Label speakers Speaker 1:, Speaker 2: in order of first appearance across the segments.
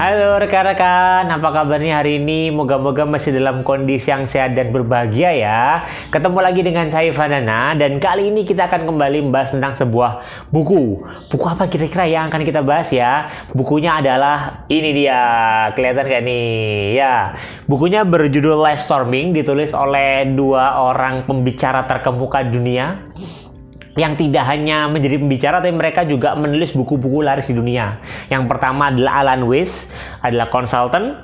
Speaker 1: Halo rekan-rekan, apa kabarnya hari ini? Moga-moga masih dalam kondisi yang sehat dan berbahagia ya. Ketemu lagi dengan saya Vanana dan kali ini kita akan kembali membahas tentang sebuah buku. Buku apa kira-kira yang akan kita bahas ya? Bukunya adalah ini dia, kelihatan gak nih? Ya, bukunya berjudul Life Storming, ditulis oleh dua orang pembicara terkemuka dunia yang tidak hanya menjadi pembicara tapi mereka juga menulis buku-buku laris di dunia. Yang pertama adalah Alan Weiss, adalah konsultan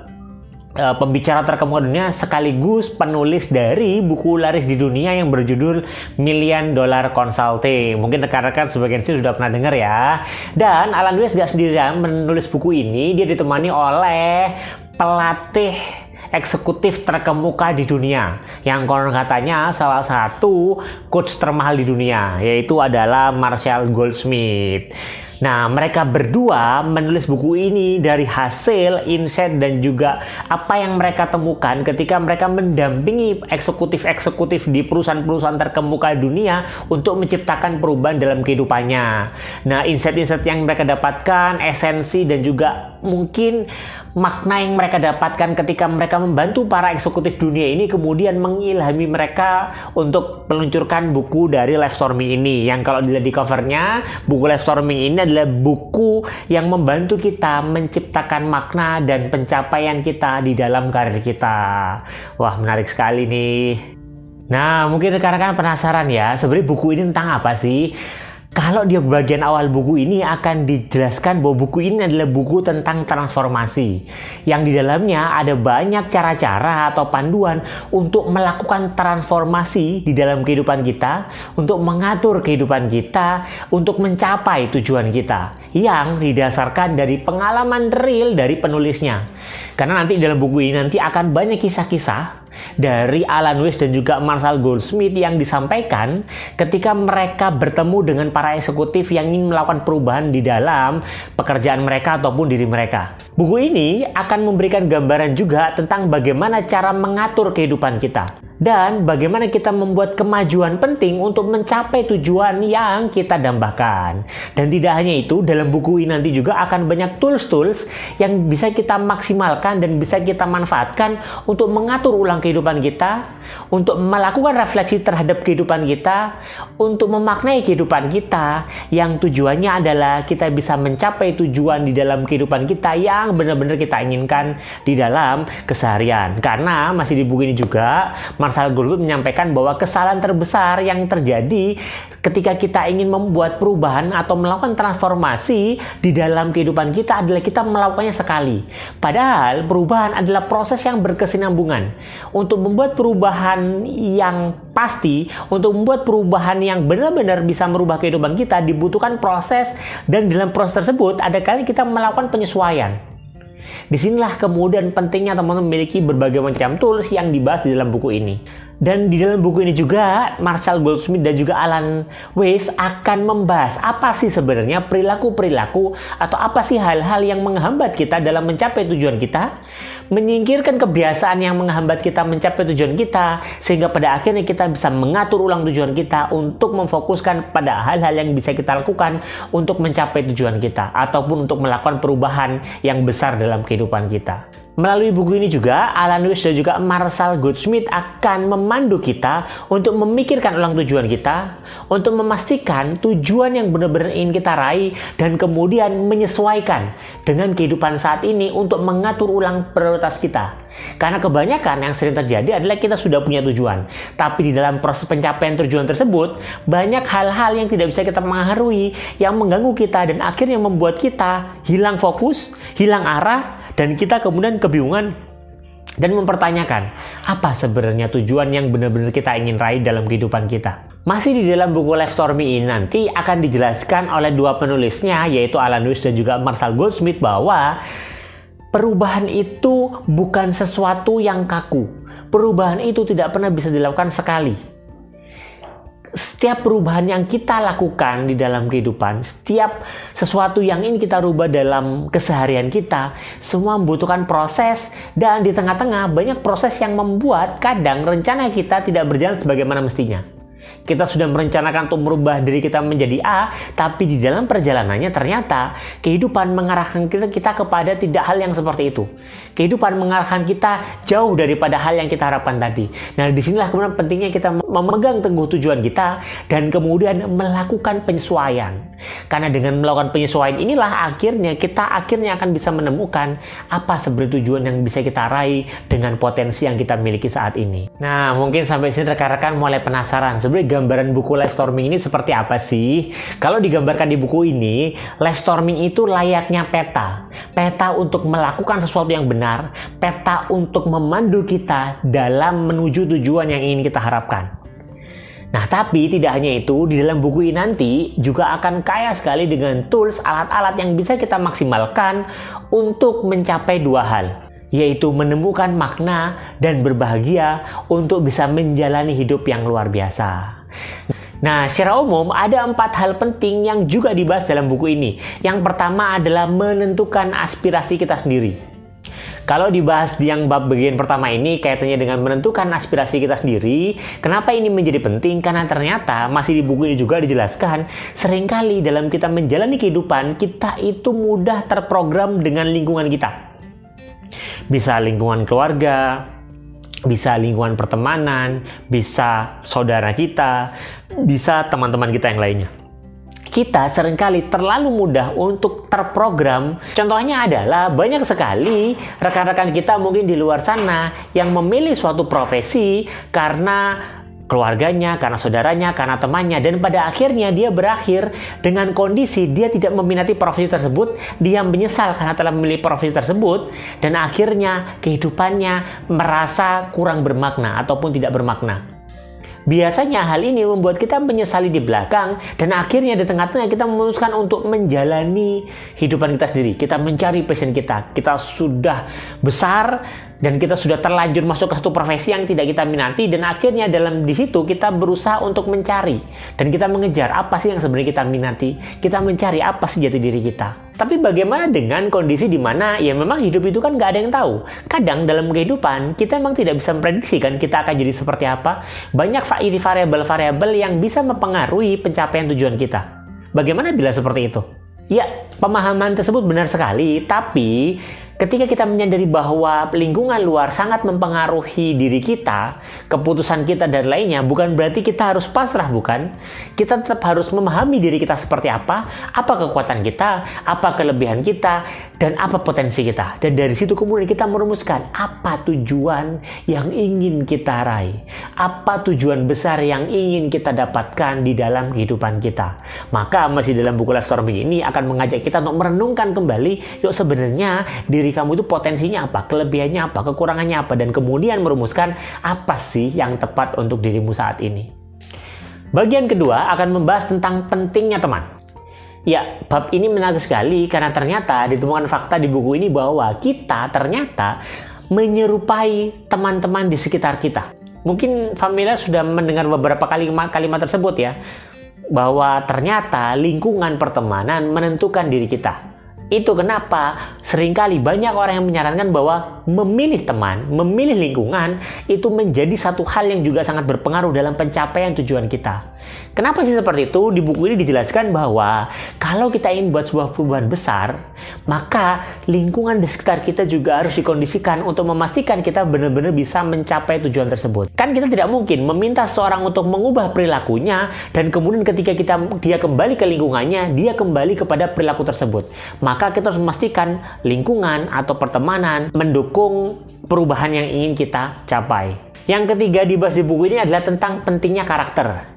Speaker 1: uh, pembicara terkemuka dunia sekaligus penulis dari buku laris di dunia yang berjudul Million Dollar Consulting. Mungkin rekan-rekan sebagian sih sudah pernah dengar ya. Dan Alan Weiss gak sendirian menulis buku ini, dia ditemani oleh pelatih eksekutif terkemuka di dunia yang konon katanya salah satu coach termahal di dunia yaitu adalah Marshall Goldsmith. Nah, mereka berdua menulis buku ini dari hasil, insight, dan juga apa yang mereka temukan ketika mereka mendampingi eksekutif-eksekutif di perusahaan-perusahaan terkemuka dunia untuk menciptakan perubahan dalam kehidupannya. Nah, insight-insight yang mereka dapatkan, esensi, dan juga mungkin makna yang mereka dapatkan ketika mereka membantu para eksekutif dunia ini kemudian mengilhami mereka untuk meluncurkan buku dari Life Storming ini. Yang kalau dilihat di covernya, buku Life Storming ini adalah buku yang membantu kita menciptakan makna dan pencapaian kita di dalam karir kita. Wah, menarik sekali nih. Nah, mungkin rekan-rekan penasaran ya, sebenarnya buku ini tentang apa sih? Kalau di bagian awal buku ini akan dijelaskan bahwa buku ini adalah buku tentang transformasi. Yang di dalamnya ada banyak cara-cara atau panduan untuk melakukan transformasi di dalam kehidupan kita, untuk mengatur kehidupan kita, untuk mencapai tujuan kita. Yang didasarkan dari pengalaman real dari penulisnya. Karena nanti dalam buku ini nanti akan banyak kisah-kisah dari Alan Weiss dan juga Marshall Goldsmith yang disampaikan ketika mereka bertemu dengan para eksekutif yang ingin melakukan perubahan di dalam pekerjaan mereka ataupun diri mereka. Buku ini akan memberikan gambaran juga tentang bagaimana cara mengatur kehidupan kita dan bagaimana kita membuat kemajuan penting untuk mencapai tujuan yang kita dambakan. Dan tidak hanya itu, dalam buku ini nanti juga akan banyak tools-tools yang bisa kita maksimalkan dan bisa kita manfaatkan untuk mengatur ulang kehidupan kita, untuk melakukan refleksi terhadap kehidupan kita, untuk memaknai kehidupan kita yang tujuannya adalah kita bisa mencapai tujuan di dalam kehidupan kita yang benar-benar kita inginkan di dalam keseharian. Karena masih di buku ini juga Marshall Goldwood menyampaikan bahwa kesalahan terbesar yang terjadi ketika kita ingin membuat perubahan atau melakukan transformasi di dalam kehidupan kita adalah kita melakukannya sekali. Padahal perubahan adalah proses yang berkesinambungan. Untuk membuat perubahan yang pasti, untuk membuat perubahan yang benar-benar bisa merubah kehidupan kita dibutuhkan proses dan dalam proses tersebut ada kali kita melakukan penyesuaian. Di sinilah kemudian pentingnya teman-teman memiliki berbagai macam tools yang dibahas di dalam buku ini. Dan di dalam buku ini juga Marshall Goldsmith dan juga Alan Weiss akan membahas apa sih sebenarnya perilaku-perilaku atau apa sih hal-hal yang menghambat kita dalam mencapai tujuan kita, menyingkirkan kebiasaan yang menghambat kita mencapai tujuan kita sehingga pada akhirnya kita bisa mengatur ulang tujuan kita untuk memfokuskan pada hal-hal yang bisa kita lakukan untuk mencapai tujuan kita ataupun untuk melakukan perubahan yang besar dalam kehidupan kita. Melalui buku ini juga, Alan Weiss dan juga Marshall Goldsmith akan memandu kita untuk memikirkan ulang tujuan kita, untuk memastikan tujuan yang benar-benar ingin kita raih, dan kemudian menyesuaikan dengan kehidupan saat ini untuk mengatur ulang prioritas kita. Karena kebanyakan yang sering terjadi adalah kita sudah punya tujuan, tapi di dalam proses pencapaian tujuan tersebut, banyak hal-hal yang tidak bisa kita mengaruhi, yang mengganggu kita, dan akhirnya membuat kita hilang fokus, hilang arah, dan kita kemudian kebingungan dan mempertanyakan apa sebenarnya tujuan yang benar-benar kita ingin raih dalam kehidupan kita. Masih di dalam buku Life Stormy ini nanti akan dijelaskan oleh dua penulisnya yaitu Alan Weiss dan juga Marshall Goldsmith bahwa perubahan itu bukan sesuatu yang kaku. Perubahan itu tidak pernah bisa dilakukan sekali setiap perubahan yang kita lakukan di dalam kehidupan, setiap sesuatu yang ingin kita rubah dalam keseharian kita, semua membutuhkan proses dan di tengah-tengah banyak proses yang membuat kadang rencana kita tidak berjalan sebagaimana mestinya. kita sudah merencanakan untuk merubah diri kita menjadi A, tapi di dalam perjalanannya ternyata kehidupan mengarahkan kita, kita kepada tidak hal yang seperti itu. Kehidupan mengarahkan kita jauh daripada hal yang kita harapkan tadi. Nah, di sinilah kemudian pentingnya kita memegang teguh tujuan kita dan kemudian melakukan penyesuaian. Karena dengan melakukan penyesuaian inilah akhirnya kita akhirnya akan bisa menemukan apa sebenarnya tujuan yang bisa kita raih dengan potensi yang kita miliki saat ini. Nah, mungkin sampai sini rekan-rekan mulai penasaran sebenarnya gambaran buku live storming ini seperti apa sih? Kalau digambarkan di buku ini, live storming itu layaknya peta. Peta untuk melakukan sesuatu yang benar, peta untuk memandu kita dalam menuju tujuan yang ingin kita harapkan. Nah, tapi tidak hanya itu, di dalam buku ini nanti juga akan kaya sekali dengan tools alat-alat yang bisa kita maksimalkan untuk mencapai dua hal, yaitu menemukan makna dan berbahagia untuk bisa menjalani hidup yang luar biasa. Nah, secara umum ada empat hal penting yang juga dibahas dalam buku ini. Yang pertama adalah menentukan aspirasi kita sendiri. Kalau dibahas di yang bab bagian pertama ini kaitannya dengan menentukan aspirasi kita sendiri, kenapa ini menjadi penting? Karena ternyata masih di buku ini juga dijelaskan, sering kali dalam kita menjalani kehidupan, kita itu mudah terprogram dengan lingkungan kita. Bisa lingkungan keluarga, bisa lingkungan pertemanan, bisa saudara kita, bisa teman-teman kita yang lainnya kita sering kali terlalu mudah untuk terprogram. Contohnya adalah banyak sekali rekan-rekan kita mungkin di luar sana yang memilih suatu profesi karena keluarganya, karena saudaranya, karena temannya, dan pada akhirnya dia berakhir dengan kondisi dia tidak meminati profesi tersebut, dia menyesal karena telah memilih profesi tersebut, dan akhirnya kehidupannya merasa kurang bermakna ataupun tidak bermakna. Biasanya hal ini membuat kita menyesali di belakang dan akhirnya di tengah-tengah kita memutuskan untuk menjalani hidupan kita sendiri. Kita mencari passion kita. Kita sudah besar dan kita sudah terlanjur masuk ke satu profesi yang tidak kita minati dan akhirnya dalam di situ kita berusaha untuk mencari dan kita mengejar apa sih yang sebenarnya kita minati kita mencari apa sih jati diri kita tapi bagaimana dengan kondisi di mana ya memang hidup itu kan nggak ada yang tahu? Kadang dalam kehidupan kita memang tidak bisa memprediksi kan kita akan jadi seperti apa. Banyak variabel-variabel yang bisa mempengaruhi pencapaian tujuan kita. Bagaimana bila seperti itu? Ya pemahaman tersebut benar sekali tapi Ketika kita menyadari bahwa lingkungan luar sangat mempengaruhi diri kita, keputusan kita dan lainnya, bukan berarti kita harus pasrah, bukan? Kita tetap harus memahami diri kita seperti apa, apa kekuatan kita, apa kelebihan kita, dan apa potensi kita. Dan dari situ kemudian kita merumuskan apa tujuan yang ingin kita raih, apa tujuan besar yang ingin kita dapatkan di dalam kehidupan kita. Maka masih dalam buku Life Storming ini akan mengajak kita untuk merenungkan kembali, yuk sebenarnya diri diri kamu itu potensinya apa, kelebihannya apa, kekurangannya apa, dan kemudian merumuskan apa sih yang tepat untuk dirimu saat ini. Bagian kedua akan membahas tentang pentingnya teman. Ya, bab ini menarik sekali karena ternyata ditemukan fakta di buku ini bahwa kita ternyata menyerupai teman-teman di sekitar kita. Mungkin familiar sudah mendengar beberapa kalimat kalimat tersebut ya, bahwa ternyata lingkungan pertemanan menentukan diri kita. Itu kenapa sering kali banyak orang yang menyarankan bahwa memilih teman, memilih lingkungan itu menjadi satu hal yang juga sangat berpengaruh dalam pencapaian tujuan kita. Kenapa sih seperti itu? Di buku ini dijelaskan bahwa kalau kita ingin buat sebuah perubahan besar, maka lingkungan di sekitar kita juga harus dikondisikan untuk memastikan kita benar-benar bisa mencapai tujuan tersebut. Kan kita tidak mungkin meminta seorang untuk mengubah perilakunya dan kemudian ketika kita dia kembali ke lingkungannya, dia kembali kepada perilaku tersebut. Maka kita harus memastikan lingkungan atau pertemanan mendukung perubahan yang ingin kita capai. Yang ketiga dibahas di buku ini adalah tentang pentingnya karakter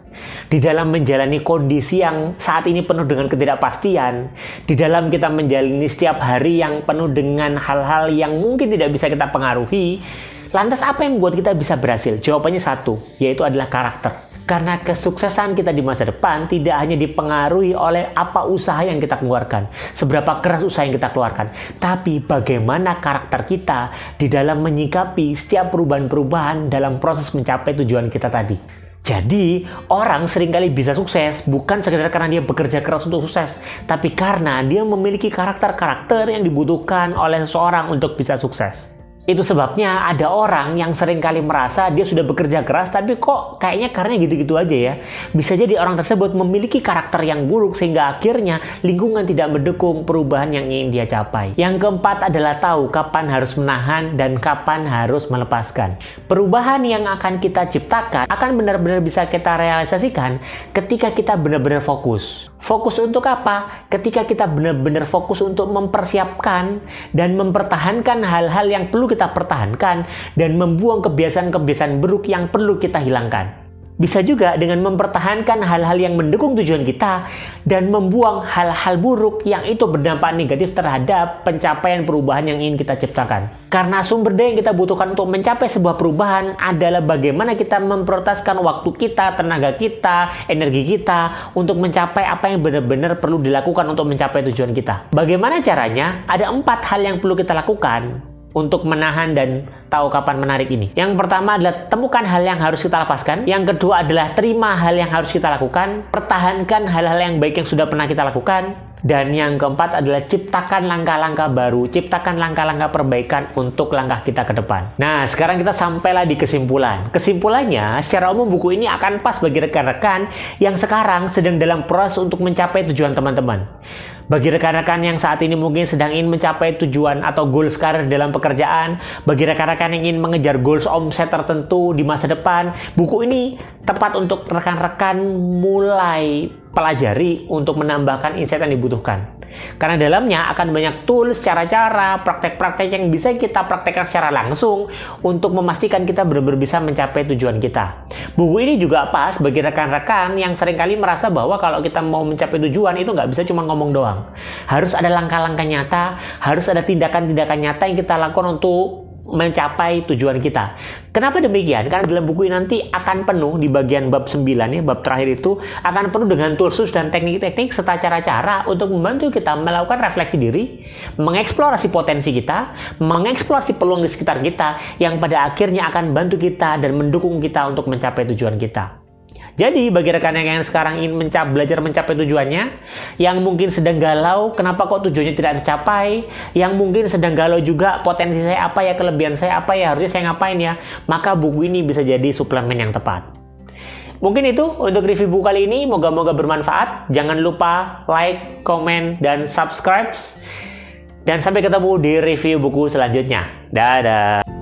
Speaker 1: di dalam menjalani kondisi yang saat ini penuh dengan ketidakpastian, di dalam kita menjalani setiap hari yang penuh dengan hal-hal yang mungkin tidak bisa kita pengaruhi, lantas apa yang membuat kita bisa berhasil? Jawabannya satu, yaitu adalah karakter. Karena kesuksesan kita di masa depan tidak hanya dipengaruhi oleh apa usaha yang kita keluarkan, seberapa keras usaha yang kita keluarkan, tapi bagaimana karakter kita di dalam menyikapi setiap perubahan-perubahan dalam proses mencapai tujuan kita tadi. Jadi, orang sering kali bisa sukses bukan sekedar karena dia bekerja keras untuk sukses, tapi karena dia memiliki karakter-karakter yang dibutuhkan oleh seseorang untuk bisa sukses. Itu sebabnya ada orang yang sering kali merasa dia sudah bekerja keras tapi kok kayaknya karena gitu-gitu aja ya. Bisa jadi orang tersebut memiliki karakter yang buruk sehingga akhirnya lingkungan tidak mendukung perubahan yang ingin dia capai. Yang keempat adalah tahu kapan harus menahan dan kapan harus melepaskan. Perubahan yang akan kita ciptakan akan benar-benar bisa kita realisasikan ketika kita benar-benar fokus. Fokus untuk apa? Ketika kita benar-benar fokus untuk mempersiapkan dan mempertahankan hal-hal yang perlu kita pertahankan dan membuang kebiasaan-kebiasaan buruk yang perlu kita hilangkan. Bisa juga dengan mempertahankan hal-hal yang mendukung tujuan kita dan membuang hal-hal buruk yang itu berdampak negatif terhadap pencapaian perubahan yang ingin kita ciptakan. Karena sumber daya yang kita butuhkan untuk mencapai sebuah perubahan adalah bagaimana kita memprioritaskan waktu kita, tenaga kita, energi kita untuk mencapai apa yang benar-benar perlu dilakukan untuk mencapai tujuan kita. Bagaimana caranya? Ada empat hal yang perlu kita lakukan untuk menahan dan tahu kapan menarik ini. Yang pertama adalah temukan hal yang harus kita lepaskan. Yang kedua adalah terima hal yang harus kita lakukan. Pertahankan hal-hal yang baik yang sudah pernah kita lakukan. Dan yang keempat adalah ciptakan langkah-langkah baru, ciptakan langkah-langkah perbaikan untuk langkah kita ke depan. Nah, sekarang kita sampailah di kesimpulan. Kesimpulannya, secara umum buku ini akan pas bagi rekan-rekan yang sekarang sedang dalam proses untuk mencapai tujuan teman-teman. Bagi rekan-rekan yang saat ini mungkin sedang ingin mencapai tujuan atau goals karir dalam pekerjaan, bagi rekan-rekan yang ingin mengejar goals omset tertentu di masa depan, buku ini tepat untuk rekan-rekan mulai pelajari untuk menambahkan insight yang dibutuhkan. Karena dalamnya akan banyak tools, cara-cara, praktek-praktek yang bisa kita praktekkan secara langsung untuk memastikan kita benar-benar bisa mencapai tujuan kita. Buku ini juga pas bagi rekan-rekan yang sering kali merasa bahwa kalau kita mau mencapai tujuan itu nggak bisa cuma ngomong doang. Harus ada langkah-langkah nyata, harus ada tindakan-tindakan nyata yang kita lakukan untuk mencapai tujuan kita. Kenapa demikian? Karena dalam buku ini nanti akan penuh di bagian bab 9 ya, bab terakhir itu akan penuh dengan tools dan teknik-teknik serta cara-cara untuk membantu kita melakukan refleksi diri, mengeksplorasi potensi kita, mengeksplorasi peluang di sekitar kita yang pada akhirnya akan bantu kita dan mendukung kita untuk mencapai tujuan kita. Jadi bagi rekan yang sekarang ingin mencap, belajar mencapai tujuannya, yang mungkin sedang galau, kenapa kok tujuannya tidak tercapai, yang mungkin sedang galau juga potensi saya apa ya, kelebihan saya apa ya, harusnya saya ngapain ya, maka buku ini bisa jadi suplemen yang tepat. Mungkin itu untuk review buku kali ini, moga-moga bermanfaat. Jangan lupa like, komen, dan subscribe. Dan sampai ketemu di review buku selanjutnya. Dadah!